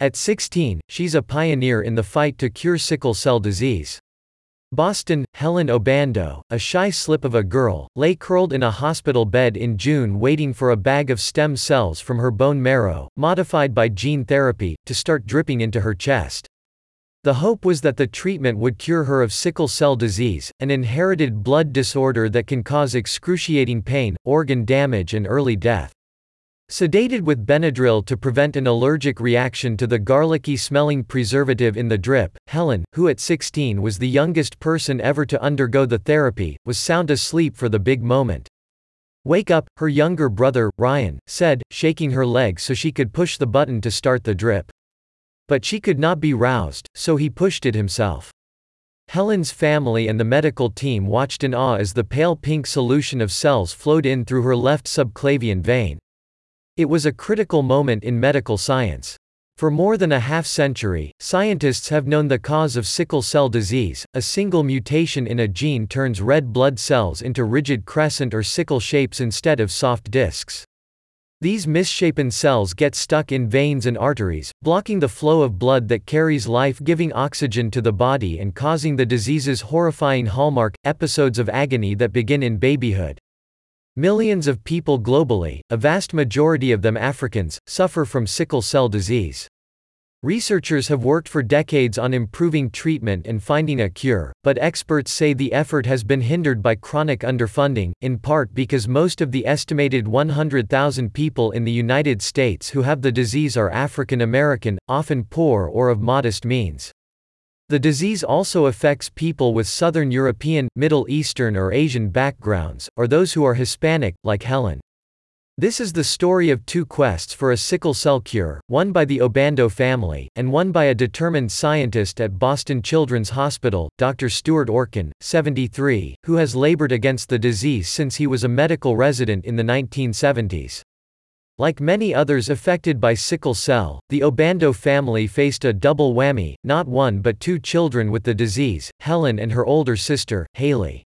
At 16, she's a pioneer in the fight to cure sickle cell disease. Boston, Helen Obando, a shy slip of a girl, lay curled in a hospital bed in June waiting for a bag of stem cells from her bone marrow, modified by gene therapy, to start dripping into her chest. The hope was that the treatment would cure her of sickle cell disease, an inherited blood disorder that can cause excruciating pain, organ damage and early death. Sedated with Benadryl to prevent an allergic reaction to the garlicky-smelling preservative in the drip, Helen, who at 16 was the youngest person ever to undergo the therapy, was sound asleep for the big moment. Wake up, her younger brother, Ryan, said, shaking her leg so she could push the button to start the drip. But she could not be roused, so he pushed it himself. Helen's family and the medical team watched in awe as the pale pink solution of cells flowed in through her left subclavian vein. It was a critical moment in medical science. For more than a half century, scientists have known the cause of sickle cell disease. A single mutation in a gene turns red blood cells into rigid crescent or sickle shapes instead of soft discs. These misshapen cells get stuck in veins and arteries, blocking the flow of blood that carries life-giving oxygen to the body and causing the disease's horrifying hallmark, episodes of agony that begin in babyhood. Millions of people globally, a vast majority of them Africans, suffer from sickle cell disease. Researchers have worked for decades on improving treatment and finding a cure, but experts say the effort has been hindered by chronic underfunding, in part because most of the estimated 100,000 people in the United States who have the disease are African American, often poor or of modest means. The disease also affects people with Southern European, Middle Eastern or Asian backgrounds, or those who are Hispanic, like Helen. This is the story of two quests for a sickle cell cure, one by the Obando family, and one by a determined scientist at Boston Children's Hospital, Dr. Stuart Orkin, 73, who has labored against the disease since he was a medical resident in the 1970s. Like many others affected by sickle cell, the Obando family faced a double whammy, not one but two children with the disease, Helen and her older sister, Haley.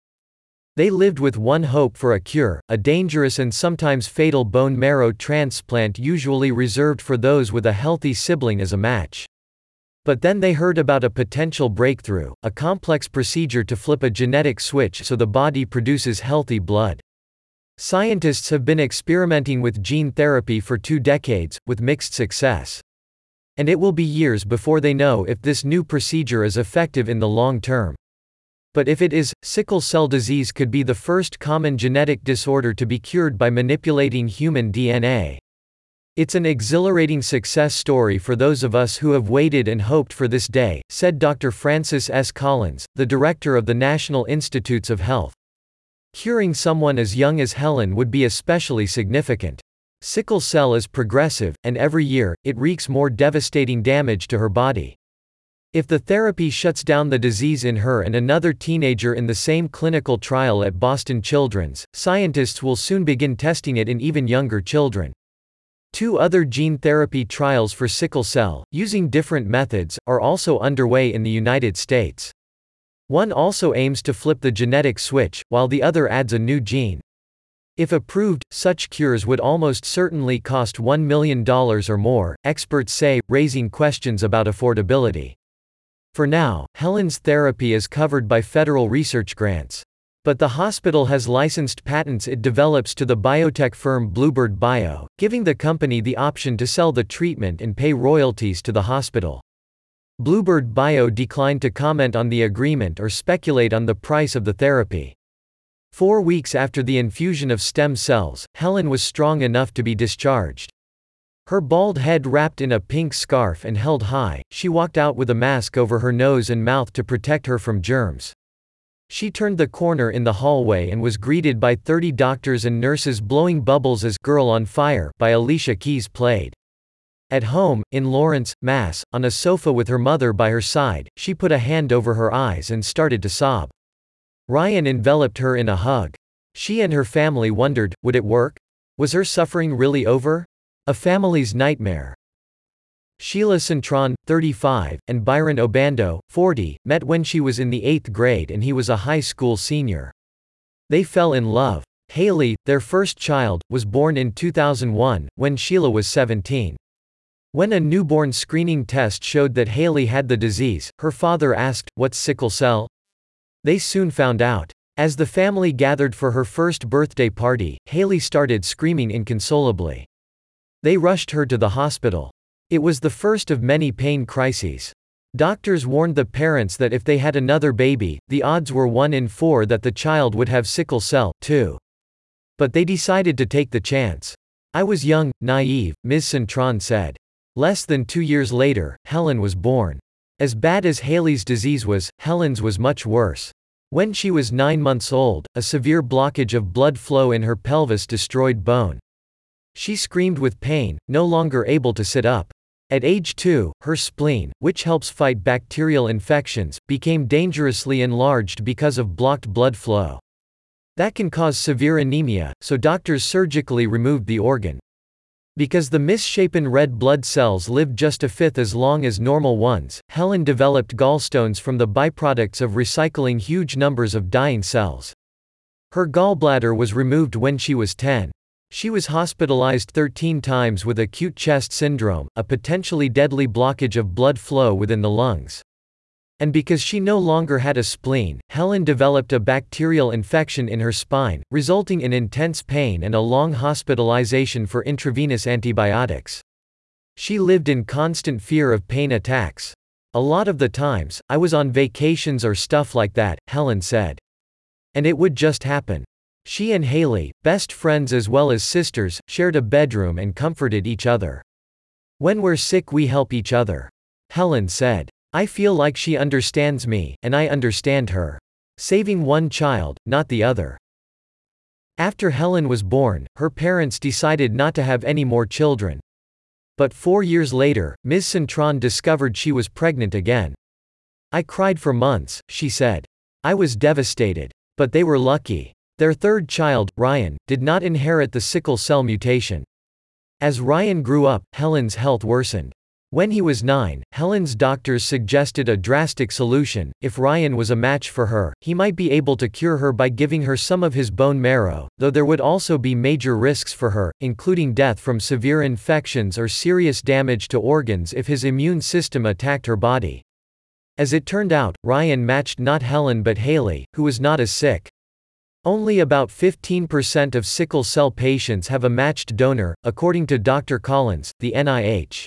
They lived with one hope for a cure, a dangerous and sometimes fatal bone marrow transplant usually reserved for those with a healthy sibling as a match. But then they heard about a potential breakthrough, a complex procedure to flip a genetic switch so the body produces healthy blood. Scientists have been experimenting with gene therapy for two decades, with mixed success. And it will be years before they know if this new procedure is effective in the long term. But if it is, sickle cell disease could be the first common genetic disorder to be cured by manipulating human DNA. It's an exhilarating success story for those of us who have waited and hoped for this day, said Dr. Francis S. Collins, the director of the National Institutes of Health. Curing someone as young as Helen would be especially significant. Sickle cell is progressive, and every year, it wreaks more devastating damage to her body. If the therapy shuts down the disease in her and another teenager in the same clinical trial at Boston Children's, scientists will soon begin testing it in even younger children. Two other gene therapy trials for sickle cell, using different methods, are also underway in the United States. One also aims to flip the genetic switch, while the other adds a new gene. If approved, such cures would almost certainly cost $1 million or more, experts say, raising questions about affordability. For now, Helen's therapy is covered by federal research grants. But the hospital has licensed patents it develops to the biotech firm Bluebird Bio, giving the company the option to sell the treatment and pay royalties to the hospital. Bluebird Bio declined to comment on the agreement or speculate on the price of the therapy. Four weeks after the infusion of stem cells, Helen was strong enough to be discharged. Her bald head wrapped in a pink scarf and held high, she walked out with a mask over her nose and mouth to protect her from germs. She turned the corner in the hallway and was greeted by 30 doctors and nurses blowing bubbles as Girl on Fire by Alicia Keys played. At home, in Lawrence, Mass., on a sofa with her mother by her side, she put a hand over her eyes and started to sob. Ryan enveloped her in a hug. She and her family wondered, would it work? Was her suffering really over? A family's nightmare. Sheila Cintron, 35, and Byron Obando, 40, met when she was in the 8th grade and he was a high school senior. They fell in love. Haley, their first child, was born in 2001, when Sheila was 17. When a newborn screening test showed that Haley had the disease, her father asked, What's sickle cell? They soon found out. As the family gathered for her first birthday party, Haley started screaming inconsolably. They rushed her to the hospital. It was the first of many pain crises. Doctors warned the parents that if they had another baby, the odds were 1 in 4 that the child would have sickle cell, too. But they decided to take the chance. I was young, naive, Ms. Cintron said. Less than two years later, Helen was born. As bad as Haley's disease was, Helen's was much worse. When she was nine months old, a severe blockage of blood flow in her pelvis destroyed bone. She screamed with pain, no longer able to sit up. At age two, her spleen, which helps fight bacterial infections, became dangerously enlarged because of blocked blood flow. That can cause severe anemia, so doctors surgically removed the organ. Because the misshapen red blood cells lived just a fifth as long as normal ones, Helen developed gallstones from the byproducts of recycling huge numbers of dying cells. Her gallbladder was removed when she was 10. She was hospitalized 13 times with acute chest syndrome, a potentially deadly blockage of blood flow within the lungs. And because she no longer had a spleen, Helen developed a bacterial infection in her spine, resulting in intense pain and a long hospitalization for intravenous antibiotics. She lived in constant fear of pain attacks. A lot of the times, I was on vacations or stuff like that, Helen said. And it would just happen. She and Haley, best friends as well as sisters, shared a bedroom and comforted each other. When we're sick, we help each other. Helen said. I feel like she understands me, and I understand her. Saving one child, not the other. After Helen was born, her parents decided not to have any more children. But four years later, Ms. Cintron discovered she was pregnant again. I cried for months, she said. I was devastated. But they were lucky. Their third child, Ryan, did not inherit the sickle cell mutation. As Ryan grew up, Helen's health worsened. When he was nine, Helen's doctors suggested a drastic solution. If Ryan was a match for her, he might be able to cure her by giving her some of his bone marrow, though there would also be major risks for her, including death from severe infections or serious damage to organs if his immune system attacked her body. As it turned out, Ryan matched not Helen but Haley, who was not as sick. Only about 15% of sickle cell patients have a matched donor, according to Dr. Collins, the NIH.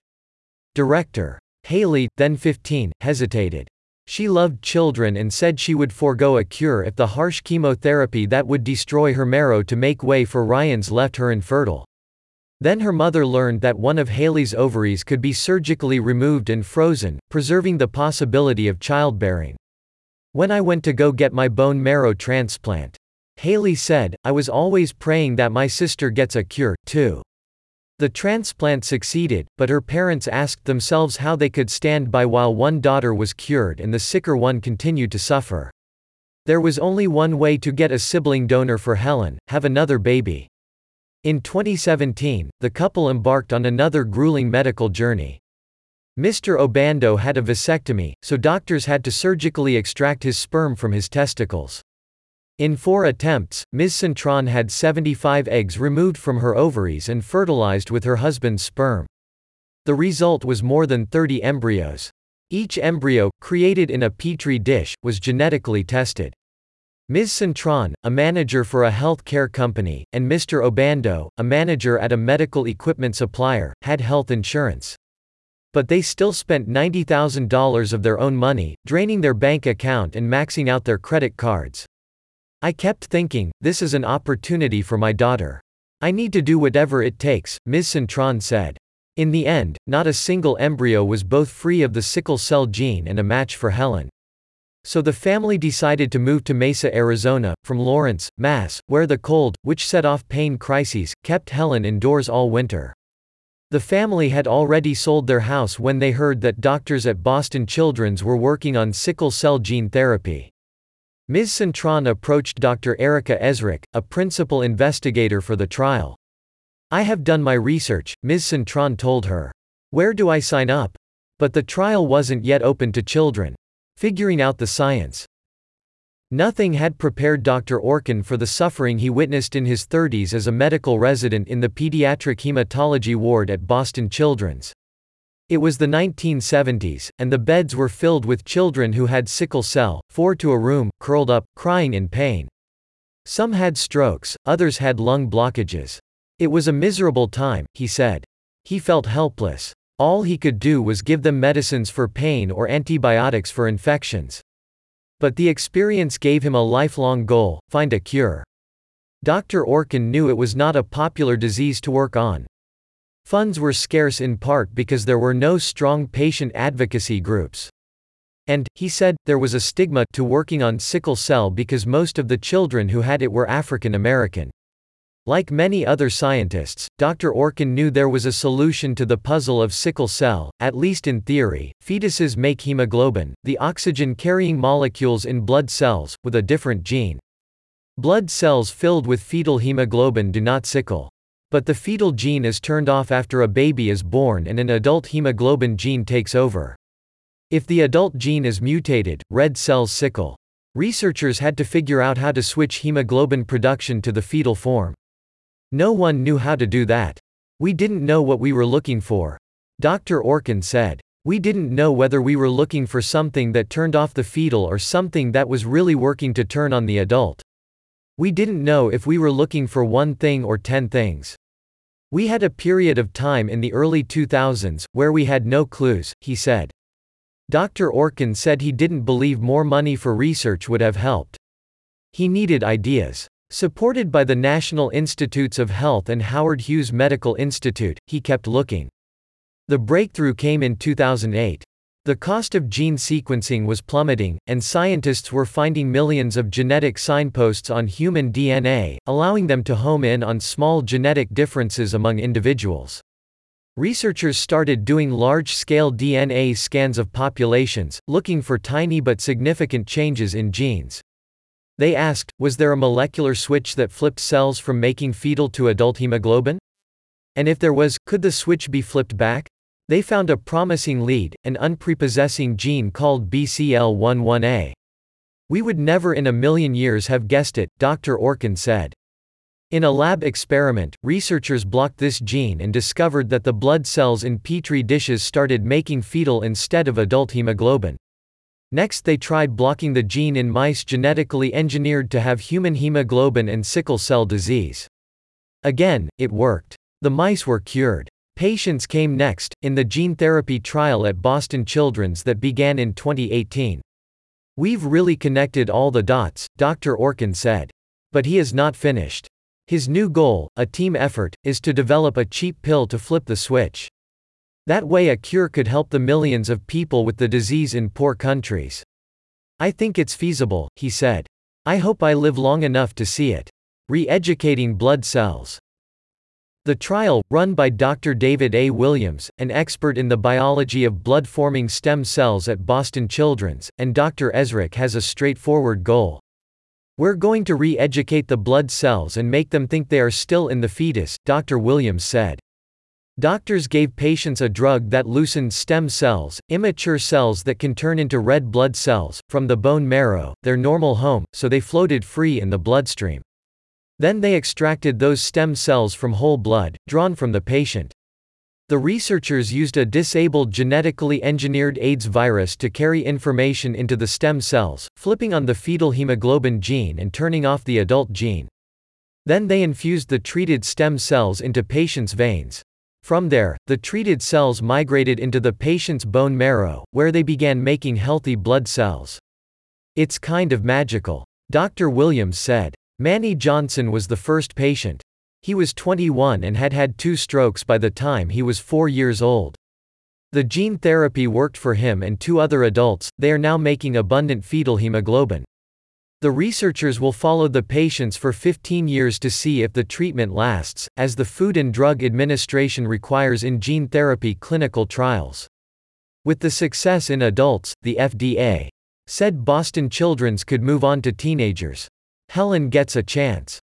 Director. Haley, then 15, hesitated. She loved children and said she would forego a cure if the harsh chemotherapy that would destroy her marrow to make way for Ryan's left her infertile. Then her mother learned that one of Haley's ovaries could be surgically removed and frozen, preserving the possibility of childbearing. When I went to go get my bone marrow transplant, Haley said, I was always praying that my sister gets a cure, too. The transplant succeeded, but her parents asked themselves how they could stand by while one daughter was cured and the sicker one continued to suffer. There was only one way to get a sibling donor for Helen have another baby. In 2017, the couple embarked on another grueling medical journey. Mr. Obando had a vasectomy, so doctors had to surgically extract his sperm from his testicles. In four attempts, Ms. Cintron had 75 eggs removed from her ovaries and fertilized with her husband's sperm. The result was more than 30 embryos. Each embryo, created in a petri dish, was genetically tested. Ms. Cintron, a manager for a health care company, and Mr. Obando, a manager at a medical equipment supplier, had health insurance. But they still spent $90,000 of their own money, draining their bank account and maxing out their credit cards. I kept thinking, this is an opportunity for my daughter. I need to do whatever it takes, Ms. Cintron said. In the end, not a single embryo was both free of the sickle cell gene and a match for Helen. So the family decided to move to Mesa, Arizona, from Lawrence, Mass., where the cold, which set off pain crises, kept Helen indoors all winter. The family had already sold their house when they heard that doctors at Boston Children's were working on sickle cell gene therapy. Ms. Cintron approached Dr. Erica Esrick, a principal investigator for the trial. I have done my research, Ms. Cintron told her. Where do I sign up? But the trial wasn't yet open to children. Figuring out the science. Nothing had prepared Dr. Orkin for the suffering he witnessed in his 30s as a medical resident in the pediatric hematology ward at Boston Children's. It was the 1970s, and the beds were filled with children who had sickle cell, four to a room, curled up, crying in pain. Some had strokes, others had lung blockages. It was a miserable time, he said. He felt helpless. All he could do was give them medicines for pain or antibiotics for infections. But the experience gave him a lifelong goal find a cure. Dr. Orkin knew it was not a popular disease to work on. Funds were scarce in part because there were no strong patient advocacy groups. And, he said, there was a stigma to working on sickle cell because most of the children who had it were African American. Like many other scientists, Dr. Orkin knew there was a solution to the puzzle of sickle cell, at least in theory. Fetuses make hemoglobin, the oxygen carrying molecules in blood cells, with a different gene. Blood cells filled with fetal hemoglobin do not sickle. But the fetal gene is turned off after a baby is born and an adult hemoglobin gene takes over. If the adult gene is mutated, red cells sickle. Researchers had to figure out how to switch hemoglobin production to the fetal form. No one knew how to do that. We didn't know what we were looking for. Dr. Orkin said. We didn't know whether we were looking for something that turned off the fetal or something that was really working to turn on the adult. We didn't know if we were looking for one thing or ten things. We had a period of time in the early 2000s where we had no clues, he said. Dr. Orkin said he didn't believe more money for research would have helped. He needed ideas. Supported by the National Institutes of Health and Howard Hughes Medical Institute, he kept looking. The breakthrough came in 2008. The cost of gene sequencing was plummeting, and scientists were finding millions of genetic signposts on human DNA, allowing them to home in on small genetic differences among individuals. Researchers started doing large-scale DNA scans of populations, looking for tiny but significant changes in genes. They asked, was there a molecular switch that flipped cells from making fetal to adult hemoglobin? And if there was, could the switch be flipped back? They found a promising lead, an unprepossessing gene called BCL11A. We would never in a million years have guessed it, Dr. Orkin said. In a lab experiment, researchers blocked this gene and discovered that the blood cells in petri dishes started making fetal instead of adult hemoglobin. Next they tried blocking the gene in mice genetically engineered to have human hemoglobin and sickle cell disease. Again, it worked. The mice were cured. Patients came next, in the gene therapy trial at Boston Children's that began in 2018. We've really connected all the dots, Dr. Orkin said. But he is not finished. His new goal, a team effort, is to develop a cheap pill to flip the switch. That way a cure could help the millions of people with the disease in poor countries. I think it's feasible, he said. I hope I live long enough to see it. Re-educating blood cells. The trial, run by Dr. David A. Williams, an expert in the biology of blood-forming stem cells at Boston Children's, and Dr. Esrick has a straightforward goal. We're going to re-educate the blood cells and make them think they are still in the fetus, Dr. Williams said. Doctors gave patients a drug that loosened stem cells, immature cells that can turn into red blood cells, from the bone marrow, their normal home, so they floated free in the bloodstream. Then they extracted those stem cells from whole blood, drawn from the patient. The researchers used a disabled genetically engineered AIDS virus to carry information into the stem cells, flipping on the fetal hemoglobin gene and turning off the adult gene. Then they infused the treated stem cells into patients' veins. From there, the treated cells migrated into the patient's bone marrow, where they began making healthy blood cells. It's kind of magical. Dr. Williams said. Manny Johnson was the first patient. He was 21 and had had two strokes by the time he was four years old. The gene therapy worked for him and two other adults, they are now making abundant fetal hemoglobin. The researchers will follow the patients for 15 years to see if the treatment lasts, as the Food and Drug Administration requires in gene therapy clinical trials. With the success in adults, the FDA said Boston Children's could move on to teenagers. Helen gets a chance.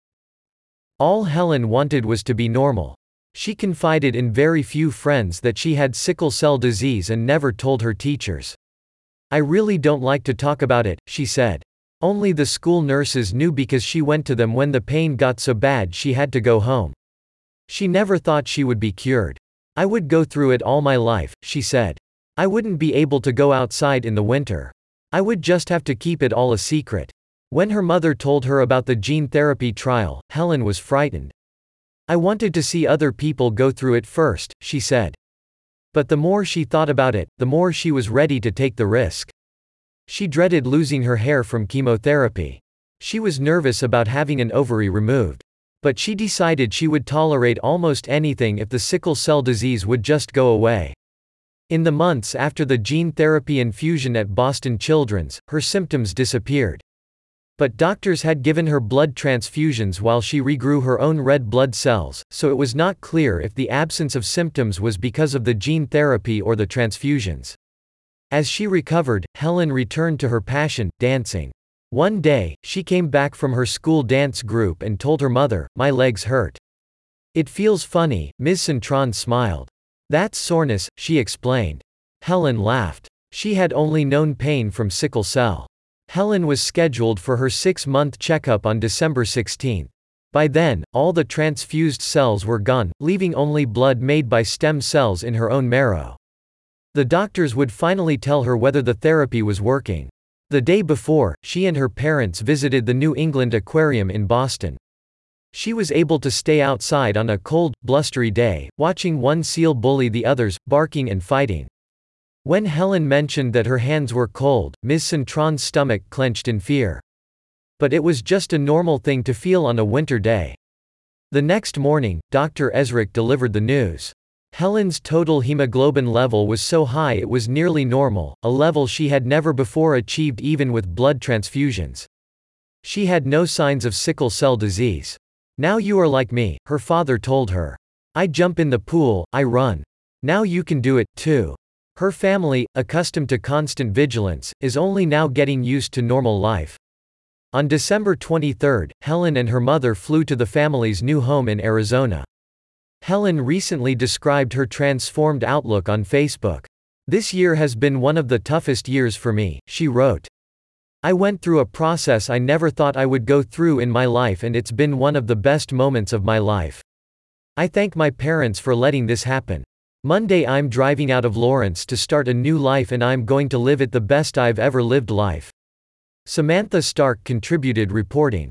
All Helen wanted was to be normal. She confided in very few friends that she had sickle cell disease and never told her teachers. I really don't like to talk about it, she said. Only the school nurses knew because she went to them when the pain got so bad she had to go home. She never thought she would be cured. I would go through it all my life, she said. I wouldn't be able to go outside in the winter. I would just have to keep it all a secret. When her mother told her about the gene therapy trial, Helen was frightened. I wanted to see other people go through it first, she said. But the more she thought about it, the more she was ready to take the risk. She dreaded losing her hair from chemotherapy. She was nervous about having an ovary removed. But she decided she would tolerate almost anything if the sickle cell disease would just go away. In the months after the gene therapy infusion at Boston Children's, her symptoms disappeared. But doctors had given her blood transfusions while she regrew her own red blood cells, so it was not clear if the absence of symptoms was because of the gene therapy or the transfusions. As she recovered, Helen returned to her passion, dancing. One day, she came back from her school dance group and told her mother, My legs hurt. It feels funny, Ms. Cintron smiled. That's soreness, she explained. Helen laughed. She had only known pain from sickle cell. Helen was scheduled for her six month checkup on December 16. By then, all the transfused cells were gone, leaving only blood made by stem cells in her own marrow. The doctors would finally tell her whether the therapy was working. The day before, she and her parents visited the New England Aquarium in Boston. She was able to stay outside on a cold, blustery day, watching one seal bully the others, barking and fighting. When Helen mentioned that her hands were cold, Ms. Cintron's stomach clenched in fear. But it was just a normal thing to feel on a winter day. The next morning, Dr. Esrick delivered the news. Helen's total hemoglobin level was so high it was nearly normal, a level she had never before achieved even with blood transfusions. She had no signs of sickle cell disease. Now you are like me, her father told her. I jump in the pool, I run. Now you can do it, too. Her family, accustomed to constant vigilance, is only now getting used to normal life. On December 23, Helen and her mother flew to the family's new home in Arizona. Helen recently described her transformed outlook on Facebook. This year has been one of the toughest years for me, she wrote. I went through a process I never thought I would go through in my life and it's been one of the best moments of my life. I thank my parents for letting this happen. Monday I'm driving out of Lawrence to start a new life and I'm going to live it the best I've ever lived life. Samantha Stark contributed reporting.